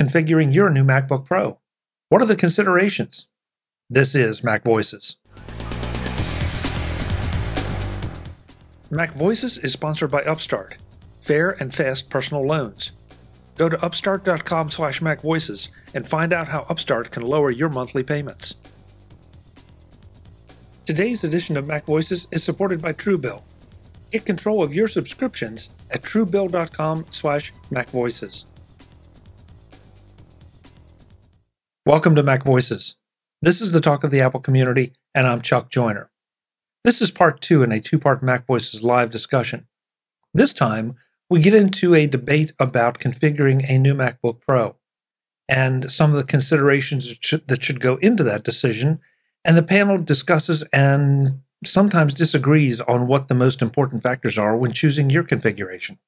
configuring your new MacBook Pro. What are the considerations? This is Mac Voices. Mac Voices is sponsored by Upstart, fair and fast personal loans. Go to upstart.com slash macvoices and find out how Upstart can lower your monthly payments. Today's edition of Mac Voices is supported by Truebill. Get control of your subscriptions at truebill.com slash macvoices. Welcome to Mac Voices. This is the talk of the Apple community, and I'm Chuck Joiner. This is part two in a two part Mac Voices live discussion. This time, we get into a debate about configuring a new MacBook Pro and some of the considerations that should, that should go into that decision. And the panel discusses and sometimes disagrees on what the most important factors are when choosing your configuration.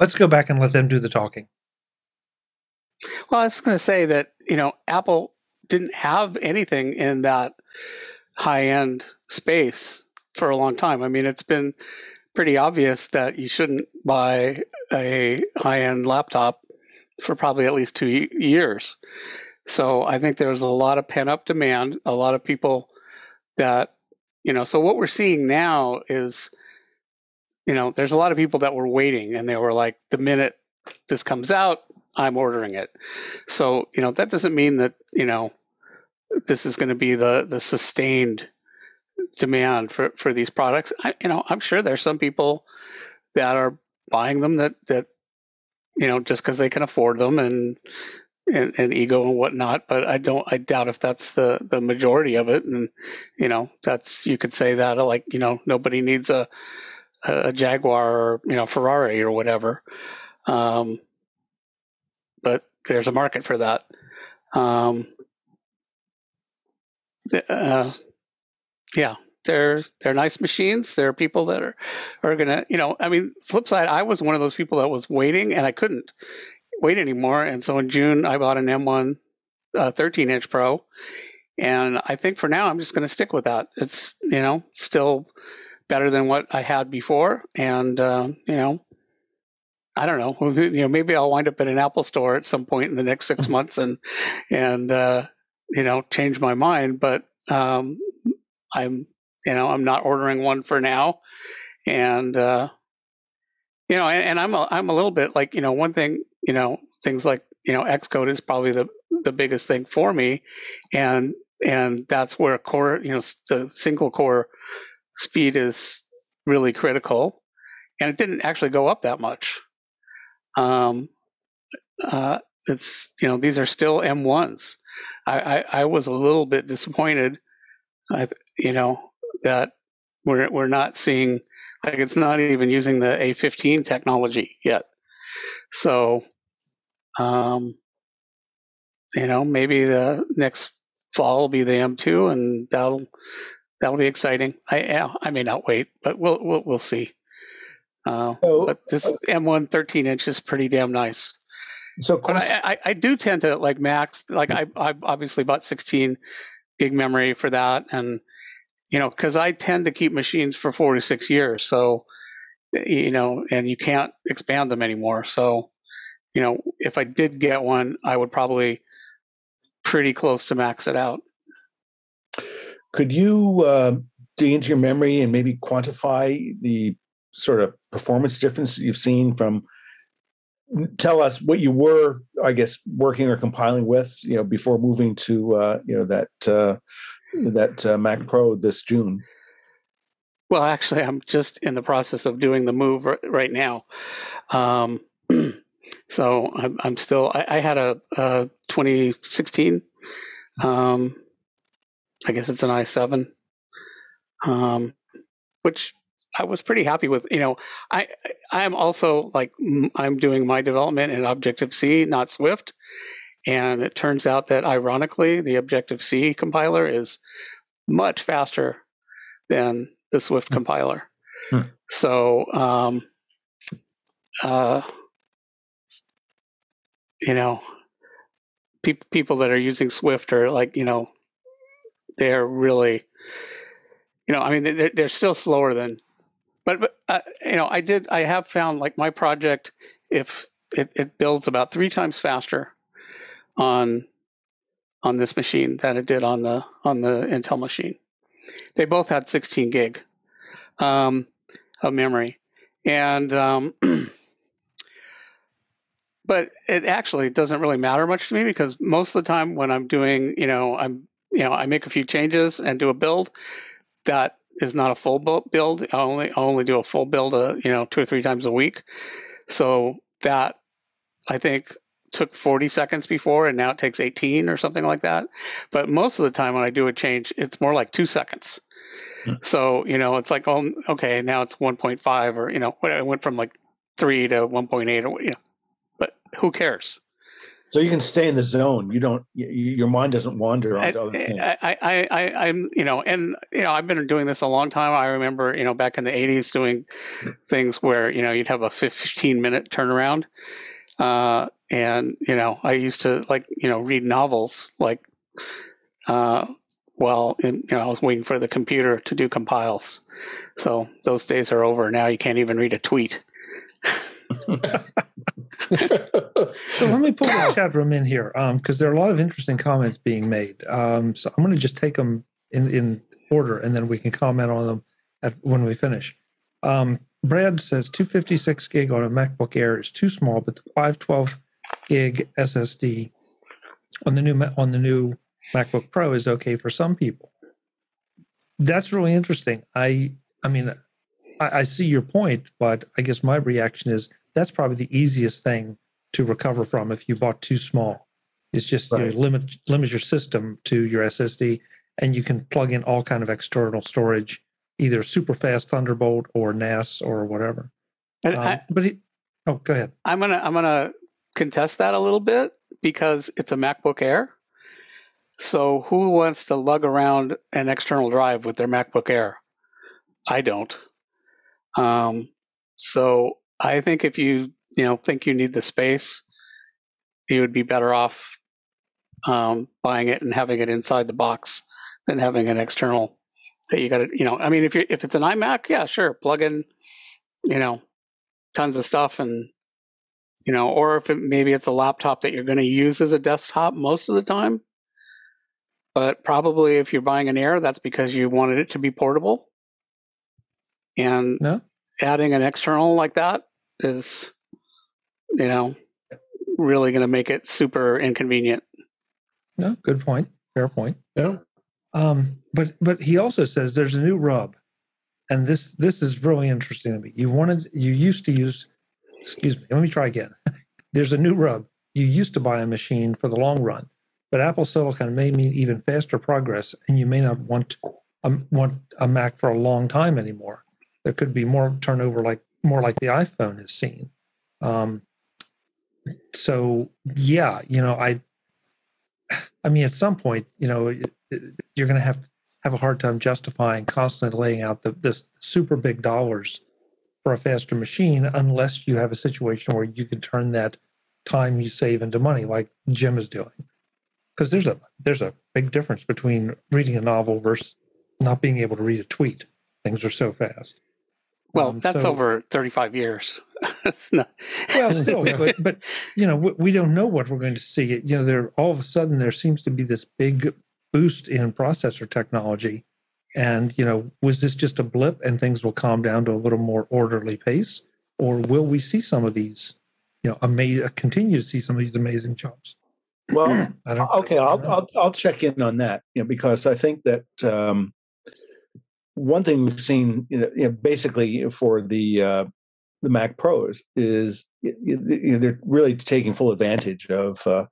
Let's go back and let them do the talking. Well, I was going to say that, you know, Apple didn't have anything in that high end space for a long time. I mean, it's been pretty obvious that you shouldn't buy a high end laptop for probably at least two years. So I think there's a lot of pent up demand, a lot of people that, you know, so what we're seeing now is, you know, there's a lot of people that were waiting and they were like, the minute this comes out, I'm ordering it. So, you know, that doesn't mean that, you know, this is going to be the the sustained demand for for these products. I, you know, I'm sure there's some people that are buying them that that you know just because they can afford them and, and and ego and whatnot. But I don't. I doubt if that's the the majority of it. And you know, that's you could say that like you know nobody needs a a Jaguar or you know Ferrari or whatever. Um, but there's a market for that. Um, uh, yeah, they're they're nice machines. There are people that are are gonna, you know, I mean, flip side, I was one of those people that was waiting and I couldn't wait anymore. And so in June, I bought an M1 uh, 13 inch Pro, and I think for now I'm just to stick with that. It's you know still better than what I had before, and uh, you know. I don't know. You know, maybe I'll wind up in an Apple store at some point in the next six months, and and uh, you know, change my mind, but um, I'm, you know, I'm not ordering one for now. And, uh, you know, and, and, I'm a, I'm a little bit like, you know, one thing, you know, things like, you know, Xcode is probably the, the biggest thing for me. And, and that's where core, you know, the single core speed is really critical. And it didn't actually go up that much. Um, uh, it's, you know, these are still M1s. I, I, I was a little bit disappointed, I, you know, that we're we're not seeing like it's not even using the A15 technology yet. So, um, you know, maybe the next fall will be the M2, and that'll that'll be exciting. I I may not wait, but we'll we'll, we'll see. Uh, oh, but this M1 13 inch is pretty damn nice. So, but I, I, I, do tend to like max. Like I, I obviously bought 16 gig memory for that, and you know, because I tend to keep machines for 46 years. So, you know, and you can't expand them anymore. So, you know, if I did get one, I would probably pretty close to max it out. Could you uh, dig into your memory and maybe quantify the sort of performance difference you've seen from tell us what you were, I guess, working or compiling with, you know, before moving to, uh, you know, that uh, that uh, Mac Pro this June. Well, actually, I'm just in the process of doing the move right now. Um, so I'm, I'm, still. I, I had a, a 2016. Um, I guess it's an i7, um, which I was pretty happy with. You know, I I am also like I'm doing my development in Objective C, not Swift, and it turns out that ironically, the Objective C compiler is much faster than the Swift mm-hmm. compiler. Hmm. So, um, uh, you know, pe- people that are using Swift are like, you know, they're really, you know, I mean, they're, they're still slower than but, but uh, you know, I did. I have found like my project, if it, it builds about three times faster on on this machine than it did on the on the Intel machine. They both had 16 gig um, of memory, and um, but it actually doesn't really matter much to me because most of the time when I'm doing, you know, I'm you know I make a few changes and do a build that is not a full build. I only I only do a full build, uh, you know, two or three times a week. So that I think took 40 seconds before and now it takes 18 or something like that. But most of the time when I do a change, it's more like two seconds. Hmm. So, you know, it's like, oh, okay, now it's 1.5 or, you know, I went from like three to 1.8 or, you know, but who cares? So you can stay in the zone. You don't. You, your mind doesn't wander onto other things. I, I, I, I'm, you know, and you know, I've been doing this a long time. I remember, you know, back in the '80s, doing things where you know you'd have a 15 minute turnaround, uh, and you know, I used to like, you know, read novels like, uh, well, in, you know, I was waiting for the computer to do compiles. So those days are over. Now you can't even read a tweet. so let me pull the chat room in here because um, there are a lot of interesting comments being made. Um, so I'm going to just take them in, in order and then we can comment on them at, when we finish. Um, Brad says 256 gig on a MacBook Air is too small, but the 512 gig SSD on the new on the new MacBook Pro is okay for some people. That's really interesting. I I mean, I, I see your point, but I guess my reaction is that's probably the easiest thing to recover from if you bought too small. It's just right. you know, limit limit your system to your SSD, and you can plug in all kind of external storage, either super fast Thunderbolt or NAS or whatever. Um, I, but it, oh, go ahead. I'm gonna I'm gonna contest that a little bit because it's a MacBook Air. So who wants to lug around an external drive with their MacBook Air? I don't. Um, so I think if you you know think you need the space, you would be better off um, buying it and having it inside the box than having an external that you got to you know. I mean, if you if it's an iMac, yeah, sure, plug in, you know, tons of stuff and you know, or if it, maybe it's a laptop that you're going to use as a desktop most of the time. But probably if you're buying an Air, that's because you wanted it to be portable. And no? adding an external like that is, you know, really going to make it super inconvenient. No, good point. Fair point. Yeah. Um, but but he also says there's a new rub, and this this is really interesting to me. You wanted you used to use, excuse me. Let me try again. there's a new rub. You used to buy a machine for the long run, but Apple Silicon may mean even faster progress, and you may not want um, want a Mac for a long time anymore. There could be more turnover like more like the iPhone has seen. Um, so yeah, you know, I, I mean, at some point, you know, you're going to have have a hard time justifying constantly laying out the this super big dollars for a faster machine unless you have a situation where you can turn that time you save into money, like Jim is doing. Because there's a there's a big difference between reading a novel versus not being able to read a tweet. Things are so fast. Well, um, that's so, over 35 years. not... well, still, but, but, you know, we, we, don't know what we're going to see. You know, there all of a sudden there seems to be this big boost in processor technology, and you know, was this just a blip and things will calm down to a little more orderly pace, or will we see some of these, you know, amazing, continue to see some of these amazing jumps? Well, okay, I'll, I'll I'll check in on that, you know, because I think that um, one thing we've seen, you know, basically for the uh, the Mac Pros is you know, they're really taking full advantage of uh,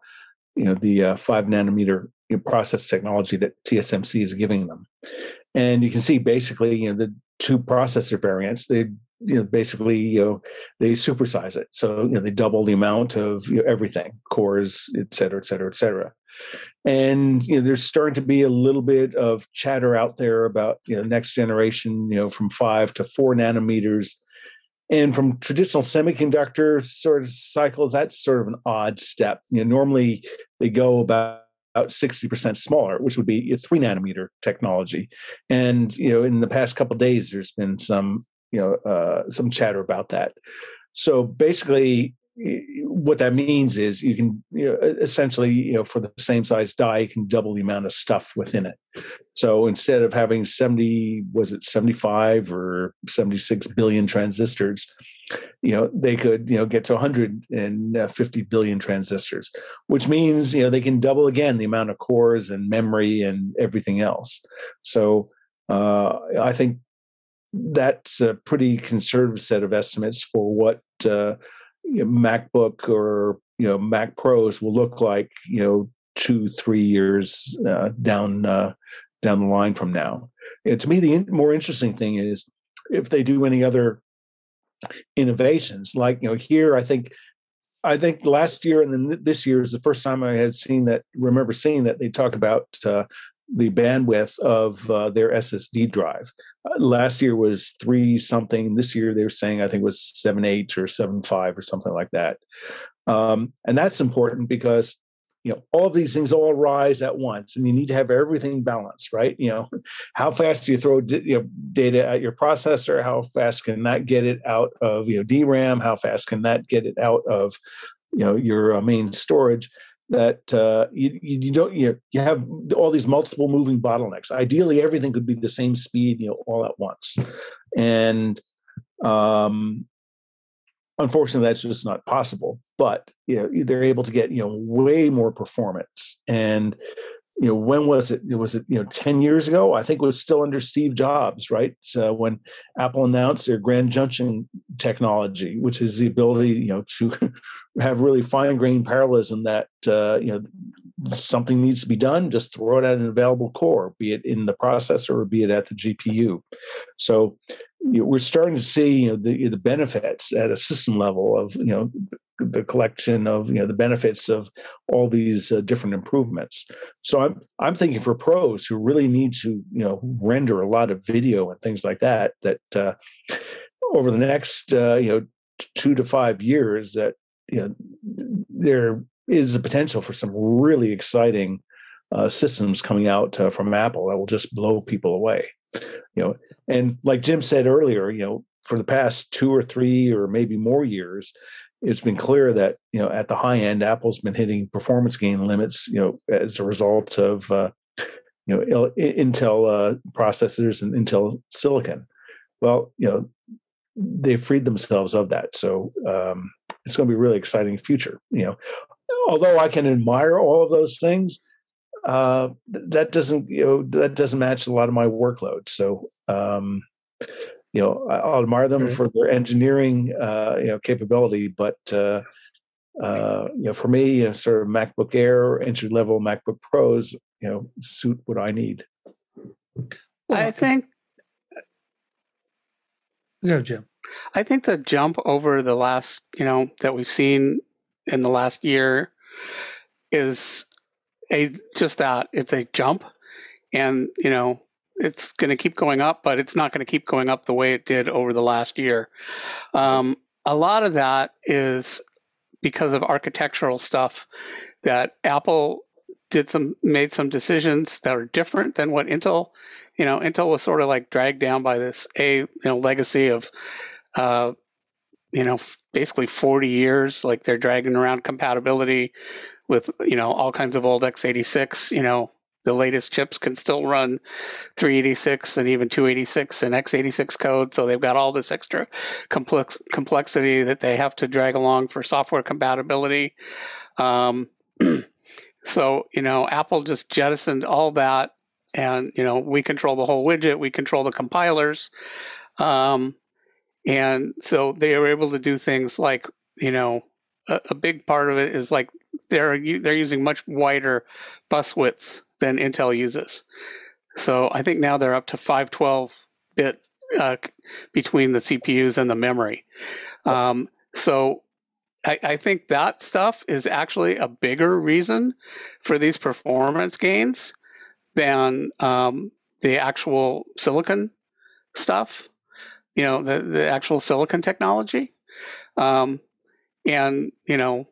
you know the uh, five nanometer process technology that TSMC is giving them, and you can see basically you know the two processor variants they you know basically you know they supersize it so you know they double the amount of you know, everything cores et cetera et cetera et cetera and you know there's starting to be a little bit of chatter out there about you know next generation you know from five to four nanometers. And from traditional semiconductor sort of cycles that's sort of an odd step. You know normally they go about about 60% smaller which would be a three nanometer technology. And you know in the past couple days there's been some you know uh, some chatter about that. So basically what that means is you can you know, essentially you know for the same size die you can double the amount of stuff within it. So instead of having 70 was it 75 or 76 billion transistors you know they could you know get to 150 billion transistors which means you know they can double again the amount of cores and memory and everything else. So uh, i think that's a pretty conservative set of estimates for what uh, you know, MacBook or you know Mac Pros will look like you know two three years uh, down uh, down the line from now. And to me, the in- more interesting thing is if they do any other innovations. Like you know, here I think I think last year and then this year is the first time I had seen that. Remember seeing that they talk about uh, the bandwidth of uh, their SSD drive. Uh, last year was three something. This year they're saying I think it was seven eight or seven five or something like that. Um, and that's important because you know all these things all rise at once, and you need to have everything balanced, right? You know, how fast do you throw di- you know, data at your processor? How fast can that get it out of you know DRAM? How fast can that get it out of you know your uh, main storage? That uh, you, you don't you, you have all these multiple moving bottlenecks. Ideally, everything could be the same speed, you know, all at once, and um, unfortunately, that's just not possible. But you know, they're able to get you know way more performance, and you know when was it was it you know 10 years ago? I think it was still under steve jobs right? So when apple announced their grand junction technology which is the ability you know to have really fine grained parallelism that uh, you know something needs to be done just throw it at an available core be it in the processor or be it at the gpu so you know, we're starting to see you know, the, the benefits at a system level of you know the collection of you know the benefits of all these uh, different improvements. So I'm I'm thinking for pros who really need to you know render a lot of video and things like that that uh, over the next uh, you know two to five years that you know there is a potential for some really exciting uh, systems coming out uh, from Apple that will just blow people away. You know, and like Jim said earlier, you know, for the past two or three or maybe more years, it's been clear that you know at the high end, Apple's been hitting performance gain limits. You know, as a result of uh, you know Intel uh, processors and Intel silicon. Well, you know, they've freed themselves of that, so um, it's going to be a really exciting future. You know, although I can admire all of those things, uh, that doesn't you know that doesn't match a lot of my workload. So. Um, you know, I'll admire them for their engineering, uh, you know, capability, but uh, uh, you know, for me, you know, sort of MacBook Air, entry level MacBook Pros, you know, suit what I need. I think. Go, Jim. I think the jump over the last, you know, that we've seen in the last year is a just that it's a jump, and you know, it's going to keep going up, but it's not going to keep going up the way it did over the last year. Um, a lot of that is because of architectural stuff that Apple did some made some decisions that are different than what Intel, you know, Intel was sort of like dragged down by this a you know legacy of uh, you know basically 40 years like they're dragging around compatibility with you know all kinds of old x86 you know the latest chips can still run 386 and even 286 and x86 code. So they've got all this extra complex complexity that they have to drag along for software compatibility. Um, so you know, Apple just jettisoned all that, and you know, we control the whole widget. We control the compilers, um, and so they are able to do things like you know, a, a big part of it is like they're they're using much wider bus widths than Intel uses. So I think now they're up to 512 bit uh, between the CPUs and the memory. Um, so I, I, think that stuff is actually a bigger reason for these performance gains than um, the actual silicon stuff. You know, the the actual silicon technology. Um, and you know,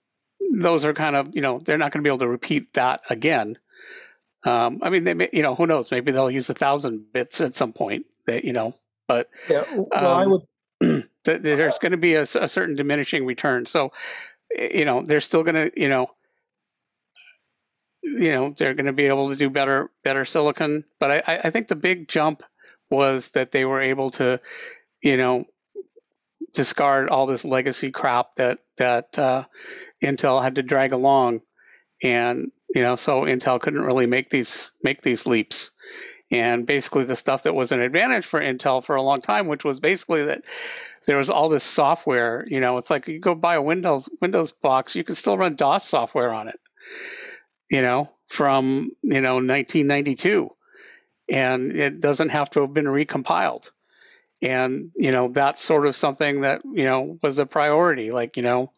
those are kind of you know they're not going to be able to repeat that again. Um, I mean, they may, you know, who knows? Maybe they'll use a thousand bits at some point. That you know, but yeah, well, um, I would there's going to be a, a, certain diminishing return. So, you know, they're still going to, you know, you know, they're going to be able to do better, better silicon. But I, I think the big jump was that they were able to, you know, discard all this legacy crap that that uh, Intel had to drag along, and you know, so Intel couldn't really make these make these leaps. And basically, the stuff that was an advantage for Intel for a long time, which was basically that there was all this software. You know, it's like you go buy a Windows Windows box, you can still run DOS software on it. You know, from you know 1992, and it doesn't have to have been recompiled. And you know, that's sort of something that you know was a priority. Like you know,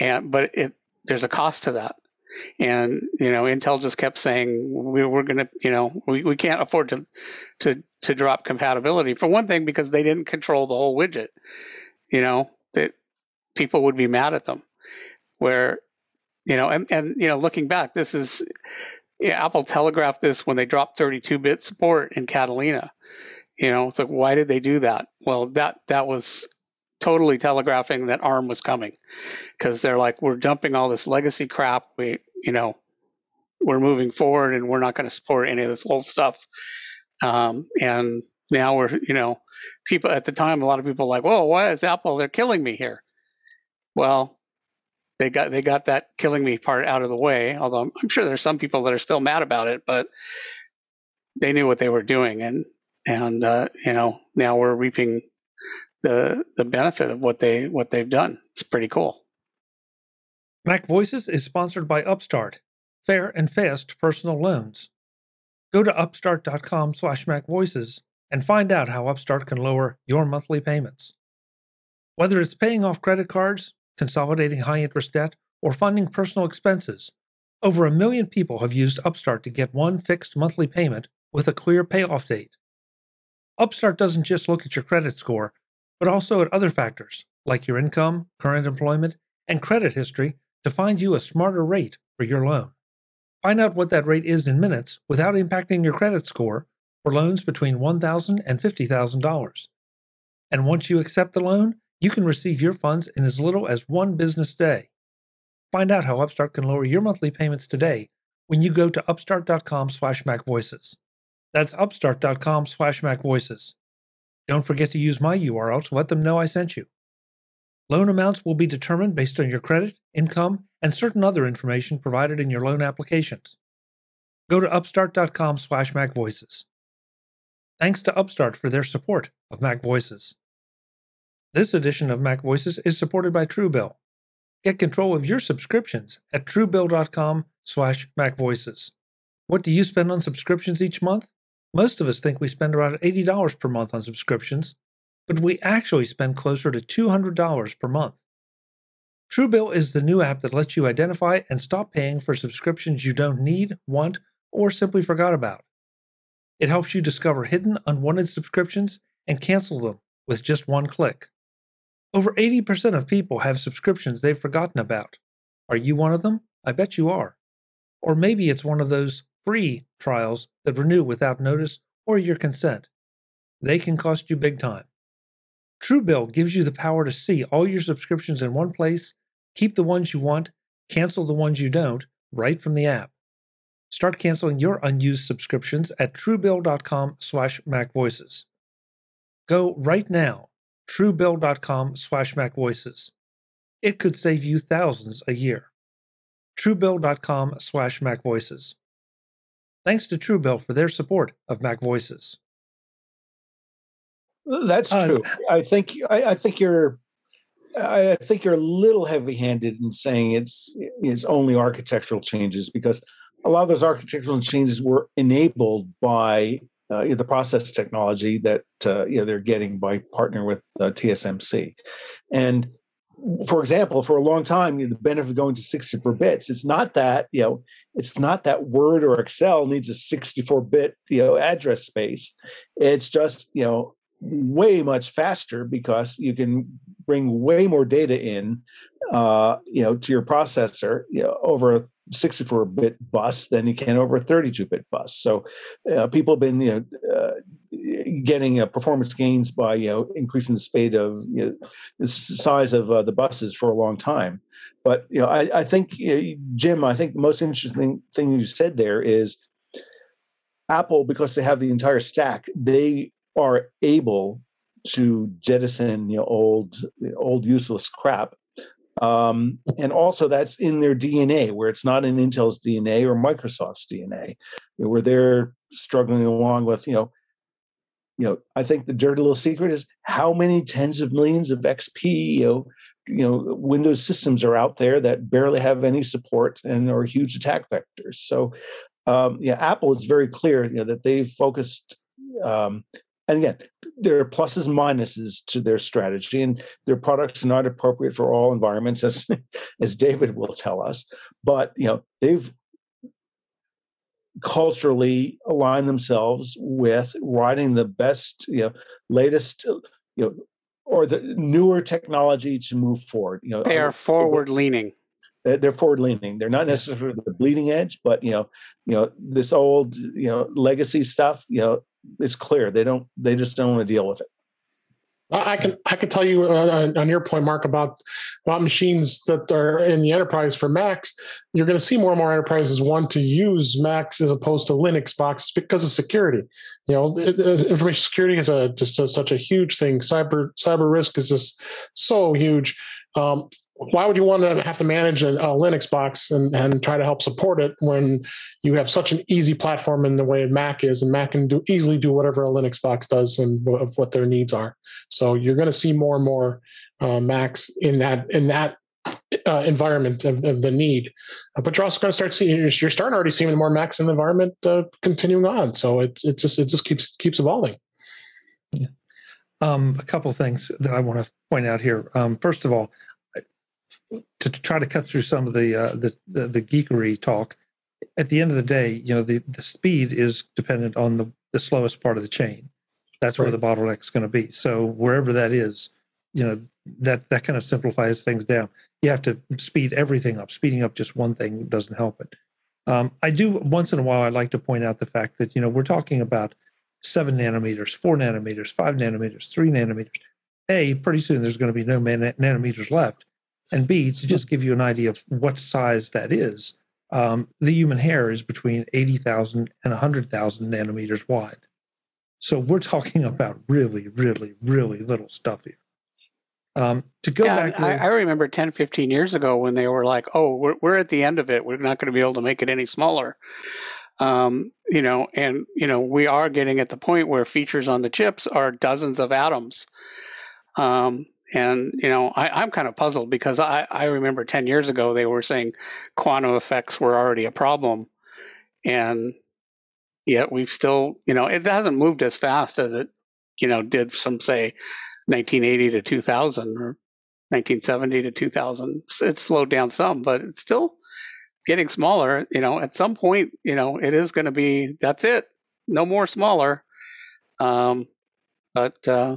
and but it there's a cost to that. And you know intel just kept saying we, are going to you know we, we can't afford to to to drop compatibility for one thing because they didn't control the whole widget. You know that people would be mad at them. Where you know and and you know looking back this is yeah, apple telegraphed this when they dropped 32-bit support in catalina. You know it's like why did they do that? Well that that was totally telegraphing that ARM was coming because they're like, we're dumping all this legacy crap. We, you know, we're moving forward and we're not going to support any of this old stuff. Um, and now we're, you know, people at the time, a lot of people like, whoa, why is Apple? They're killing me here. Well, they got they got that killing me part out of the way. Although I'm, I'm sure there's some people that are still mad about it, but they knew what they were doing, and and uh, you know now we're reaping the the benefit of what they what they've done. It's pretty cool. Mac Voices is sponsored by Upstart, fair and fast personal loans. Go to upstart.com slash macvoices and find out how Upstart can lower your monthly payments. Whether it's paying off credit cards, consolidating high interest debt, or funding personal expenses, over a million people have used Upstart to get one fixed monthly payment with a clear payoff date. Upstart doesn't just look at your credit score but also at other factors like your income, current employment, and credit history to find you a smarter rate for your loan. Find out what that rate is in minutes without impacting your credit score for loans between $1,000 and $50,000. And once you accept the loan, you can receive your funds in as little as one business day. Find out how Upstart can lower your monthly payments today when you go to upstart.com slash macvoices. That's upstart.com slash macvoices. Don't forget to use my URL to let them know I sent you. Loan amounts will be determined based on your credit, income, and certain other information provided in your loan applications. Go to upstart.com slash macvoices. Thanks to Upstart for their support of Mac Voices. This edition of Mac Voices is supported by Truebill. Get control of your subscriptions at truebill.com slash macvoices. What do you spend on subscriptions each month? Most of us think we spend around $80 per month on subscriptions, but we actually spend closer to $200 per month. Truebill is the new app that lets you identify and stop paying for subscriptions you don't need, want, or simply forgot about. It helps you discover hidden, unwanted subscriptions and cancel them with just one click. Over 80% of people have subscriptions they've forgotten about. Are you one of them? I bet you are. Or maybe it's one of those free trials that renew without notice or your consent. They can cost you big time. Truebill gives you the power to see all your subscriptions in one place, keep the ones you want, cancel the ones you don't, right from the app. Start canceling your unused subscriptions at truebill.com slash macvoices. Go right now, truebill.com slash macvoices. It could save you thousands a year. truebill.com slash macvoices. Thanks to Truebill for their support of Mac Voices. That's uh, true. I think I, I, think you're I think you're a little heavy-handed in saying it's it's only architectural changes because a lot of those architectural changes were enabled by uh, the process technology that uh, you know they're getting by partnering with uh, TSMC, and for example, for a long time, you know, the benefit of going to 64 bits, it's not that, you know, it's not that Word or Excel needs a 64 bit, you know, address space. It's just, you know, way much faster because you can bring way more data in, uh, you know, to your processor, you know, over a 64 bit bus than you can over a 32 bit bus. So uh, people have been, you know, uh, getting uh, performance gains by you know increasing the speed of you know, the size of uh, the buses for a long time. But you know, I, I think Jim, I think the most interesting thing you said there is Apple, because they have the entire stack, they are able to jettison you know, old old useless crap um, and also that's in their DNA, where it's not in Intel's DNA or Microsoft's DNA, where they're struggling along with, you know, you know, I think the dirty little secret is how many tens of millions of XP, you know, you know, Windows systems are out there that barely have any support and are huge attack vectors. So, um, yeah, Apple is very clear, you know, that they've focused um, and again, there are pluses and minuses to their strategy, and their products are not appropriate for all environments, as as David will tell us. But you know, they've culturally align themselves with riding the best, you know, latest, uh, you know, or the newer technology to move forward. You know, they are forward leaning they're forward leaning. They're not necessarily the bleeding edge, but you know, you know, this old, you know, legacy stuff, you know, it's clear they don't they just don't want to deal with it. I can I can tell you uh, on your point, Mark, about about machines that are in the enterprise for Macs. You're going to see more and more enterprises want to use Macs as opposed to Linux boxes because of security. You know, information security is a just a, such a huge thing. Cyber cyber risk is just so huge. Um, why would you want to have to manage a, a, Linux box and, and try to help support it when you have such an easy platform in the way Mac is, and Mac can do easily do whatever a Linux box does and of what their needs are. So you're going to see more and more uh, Macs in that in that uh, environment of, of, the need. Uh, but you're also going to start seeing you're, you're, starting already seeing more Macs in the environment uh, continuing on. So it it just it just keeps keeps evolving. Yeah. Um, a couple things that I want to point out here. Um, first of all, to try to cut through some of the, uh, the, the the geekery talk. At the end of the day, you know, the the speed is dependent on the the slowest part of the chain. That's right. where the bottleneck is going to be. So wherever that is, you know, that that kind of simplifies things down. You have to speed everything up. Speeding up just one thing doesn't help it. Um, I do once in a while. I like to point out the fact that you know we're talking about seven nanometers, four nanometers, five nanometers, three nanometers. A, pretty soon there's going to be no man- nanometers left and B, to just give you an idea of what size that is, um, the human hair is between 80,000 and 100,000 nanometers wide. So we're talking about really, really, really little stuff here. Um, to go yeah, back, I, I, remember 10, 15 years ago when they were like, "Oh, we're we're at the end of it. We're not going to be able to make it any smaller." Um, you know, and you know, we are getting at the point where features on the chips are dozens of atoms. Um, and you know, I, am kind of puzzled because I, I remember 10 years ago they were saying quantum effects were already a problem, and yet we've still, you know, it hasn't moved as fast as it, you know, did from say 1980 to 2000 or 1970 to 2000. It's slowed down some, but it's still getting smaller. You know, at some point, you know, it is going to be that's it, no more smaller. Um, but uh,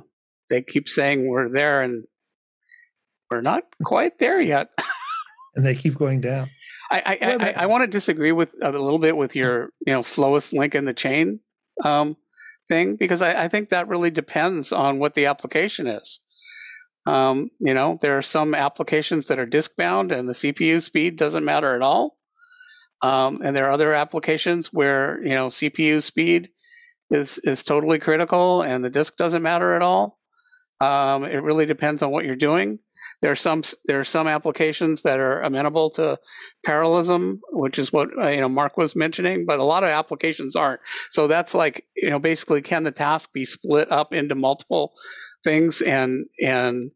they keep saying we're there and we're not quite there yet. and they keep going down. I I, I, I, want to disagree with a little bit with your you know slowest link in the chain um, thing because I, I, think that really depends on what the application is. Um, you know, there are some applications that are disk bound and the CPU speed doesn't matter at all. Um, and there are other applications where you know CPU speed is is totally critical and the disk doesn't matter at all. Um, it really depends on what you're doing. There are some there are some applications that are amenable to parallelism, which is what uh, you know Mark was mentioning, but a lot of applications aren't. So that's like you know basically can the task be split up into multiple things and and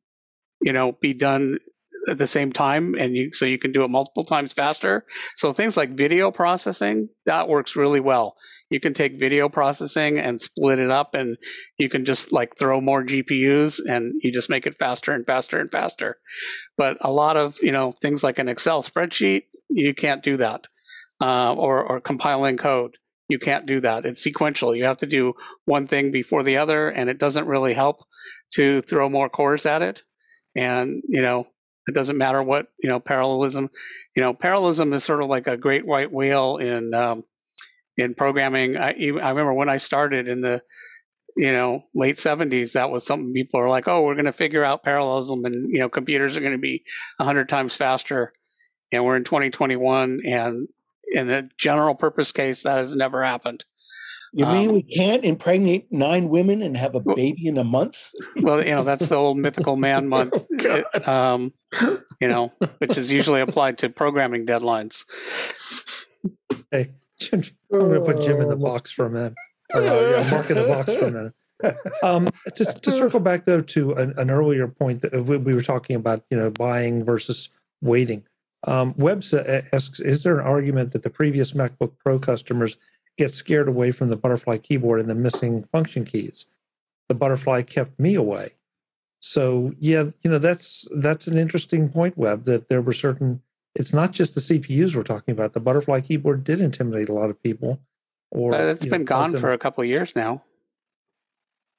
you know be done at the same time and you so you can do it multiple times faster. So things like video processing that works really well. You can take video processing and split it up and you can just like throw more gpus and you just make it faster and faster and faster. But a lot of you know things like an excel spreadsheet you can't do that. Uh, or or compiling code you can't do that. It's sequential. You have to do one thing before the other and it doesn't really help to throw more cores at it. And you know it doesn't matter what you know parallelism. You know, parallelism is sort of like a great white whale in um, in programming. I, I remember when I started in the you know, late 70s, that was something people are like, oh, we're going to figure out parallelism and, you know, computers are going to be 100 times faster. And we're in 2021. And in the general purpose case, that has never happened. You mean um, we can't impregnate nine women and have a baby in a month? Well, you know, that's the old mythical man month, it, um, you know, which is usually applied to programming deadlines. Hey, I'm going to put Jim in the oh, box for a minute. Uh, yeah, Mark in the box for a minute. Um, to, to, circle back though to an, an, earlier point that we were talking about, you know, buying versus waiting. Um, Webb asks, is there an argument that the previous MacBook Pro customers get scared away from the butterfly keyboard and the missing function keys? The butterfly kept me away. So yeah, you know that's that's an interesting point, Webb. That there were certain. It's not just the CPUs we're talking about. The butterfly keyboard did intimidate a lot of people. Or but it's been know, gone them, for a couple of years now.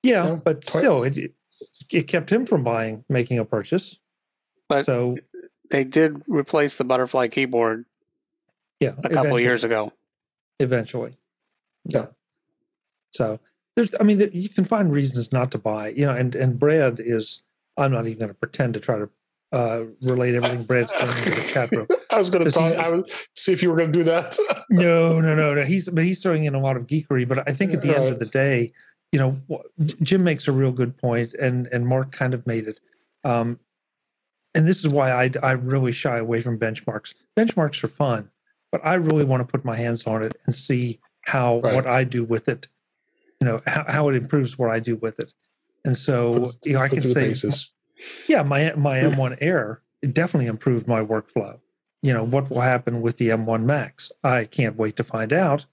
Yeah, yeah. but still, it it kept him from buying, making a purchase. But so they did replace the butterfly keyboard. Yeah, a couple of years ago. Eventually. So, so there's, I mean, you can find reasons not to buy, you know, and and bread is. I'm not even going to pretend to try to uh, relate everything Brad's saying to the chat room. I was going to talk. I would see if you were going to do that. no, no, no, no. He's but he's throwing in a lot of geekery. But I think at the right. end of the day, you know, Jim makes a real good point, and and Mark kind of made it. Um, and this is why I I really shy away from benchmarks. Benchmarks are fun, but I really want to put my hands on it and see how right. what I do with it, you know, how, how it improves what I do with it. And so, put, you know, I can say, basis. yeah, my my M1 Air it definitely improved my workflow. You know, what will happen with the M1 Max? I can't wait to find out.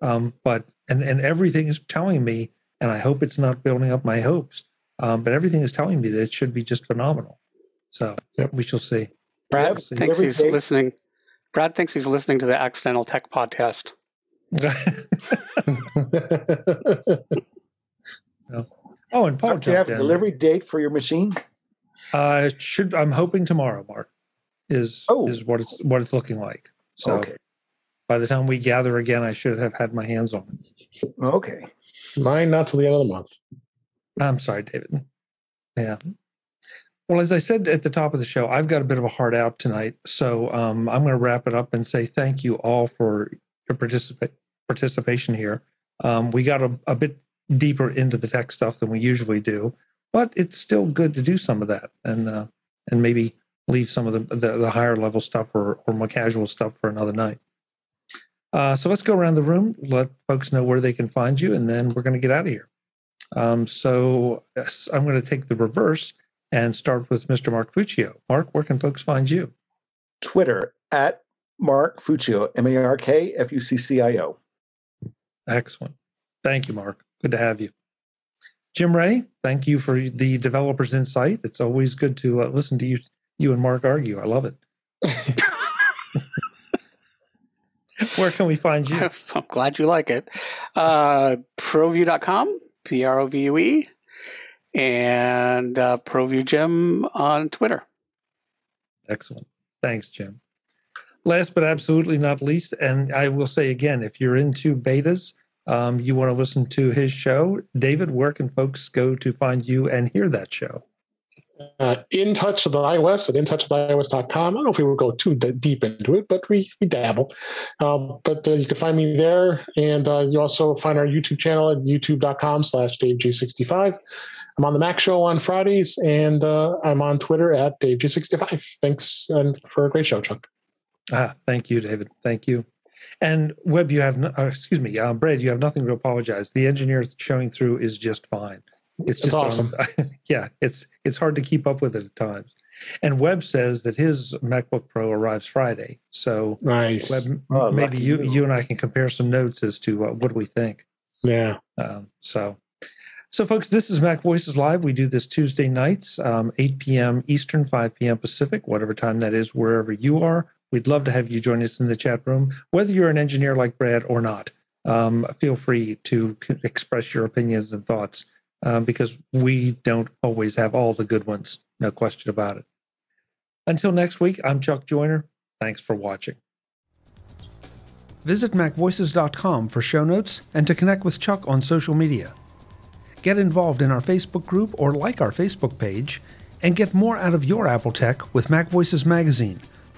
Um, but and and everything is telling me, and I hope it's not building up my hopes. Um, but everything is telling me that it should be just phenomenal. So yep. we shall see. Brad thinks he's day. listening. Brad thinks he's listening to the Accidental Tech podcast. oh, and Paul, do you have a delivery date for your machine? Uh, should I'm hoping tomorrow, Mark, is oh. is what it's what it's looking like. So okay. by the time we gather again, I should have had my hands on it. Okay. Mine not till the end of the month. I'm sorry, David. Yeah. Well, as I said at the top of the show, I've got a bit of a heart out tonight. So um, I'm going to wrap it up and say thank you all for your participa- participation here. Um, we got a, a, bit deeper into the tech stuff than we usually do, but it's still good to do some of that and uh, and maybe leave some of the, the, the higher level stuff or, or more casual stuff for another night. Uh, so let's go around the room, let folks know where they can find you, and then we're going to get out of here. Um, so I'm going to take the reverse and start with Mr. Mark Fuccio. Mark, where can folks find you? Twitter at Mark Fuccio, M A R K F U C C I O. Excellent. Thank you, Mark. Good to have you. Jim Rea, thank you for the developer's insight. It's always good to uh, listen to you, you and Mark argue. I love it. Where can we find you? I'm glad you like it. Uh, provue.com, P R O V U E and uh, ProVUE Jim on Twitter. Excellent. Thanks, Jim. Last but absolutely not least, and I will say again, if you're into betas, um, you want to listen to his show, David, where can folks go to find you and hear that show? Uh, in touch with iOS at intouchwithios.com. I don't know if we will go too d- deep into it, but we, we dabble. Um, but uh, you can find me there. And uh, you also find our YouTube channel at youtube.com slash DaveG65. I'm on the Mac Show on Fridays, and uh, I'm on Twitter at DaveG65. Thanks and for a great show, Chuck. Ah, thank you, David. Thank you. And Webb, you have, no, excuse me, uh, Brad, you have nothing to apologize. The engineer showing through is just fine. It's just awesome. Um, yeah, it's it's hard to keep up with it at times. And Webb says that his MacBook Pro arrives Friday. So nice. Webb, oh, maybe you, you and I can compare some notes as to uh, what do we think. Yeah. Um, so so, folks, this is Mac Voices Live. We do this Tuesday nights, um, 8 p.m. Eastern, 5 p.m. Pacific, whatever time that is, wherever you are. We'd love to have you join us in the chat room, whether you're an engineer like Brad or not. Um, feel free to express your opinions and thoughts um, because we don't always have all the good ones, no question about it. Until next week, I'm Chuck Joiner. Thanks for watching. Visit MacVoices.com for show notes and to connect with Chuck on social media. get involved in our Facebook group or like our Facebook page, and get more out of your Apple tech with MacVoices Magazine,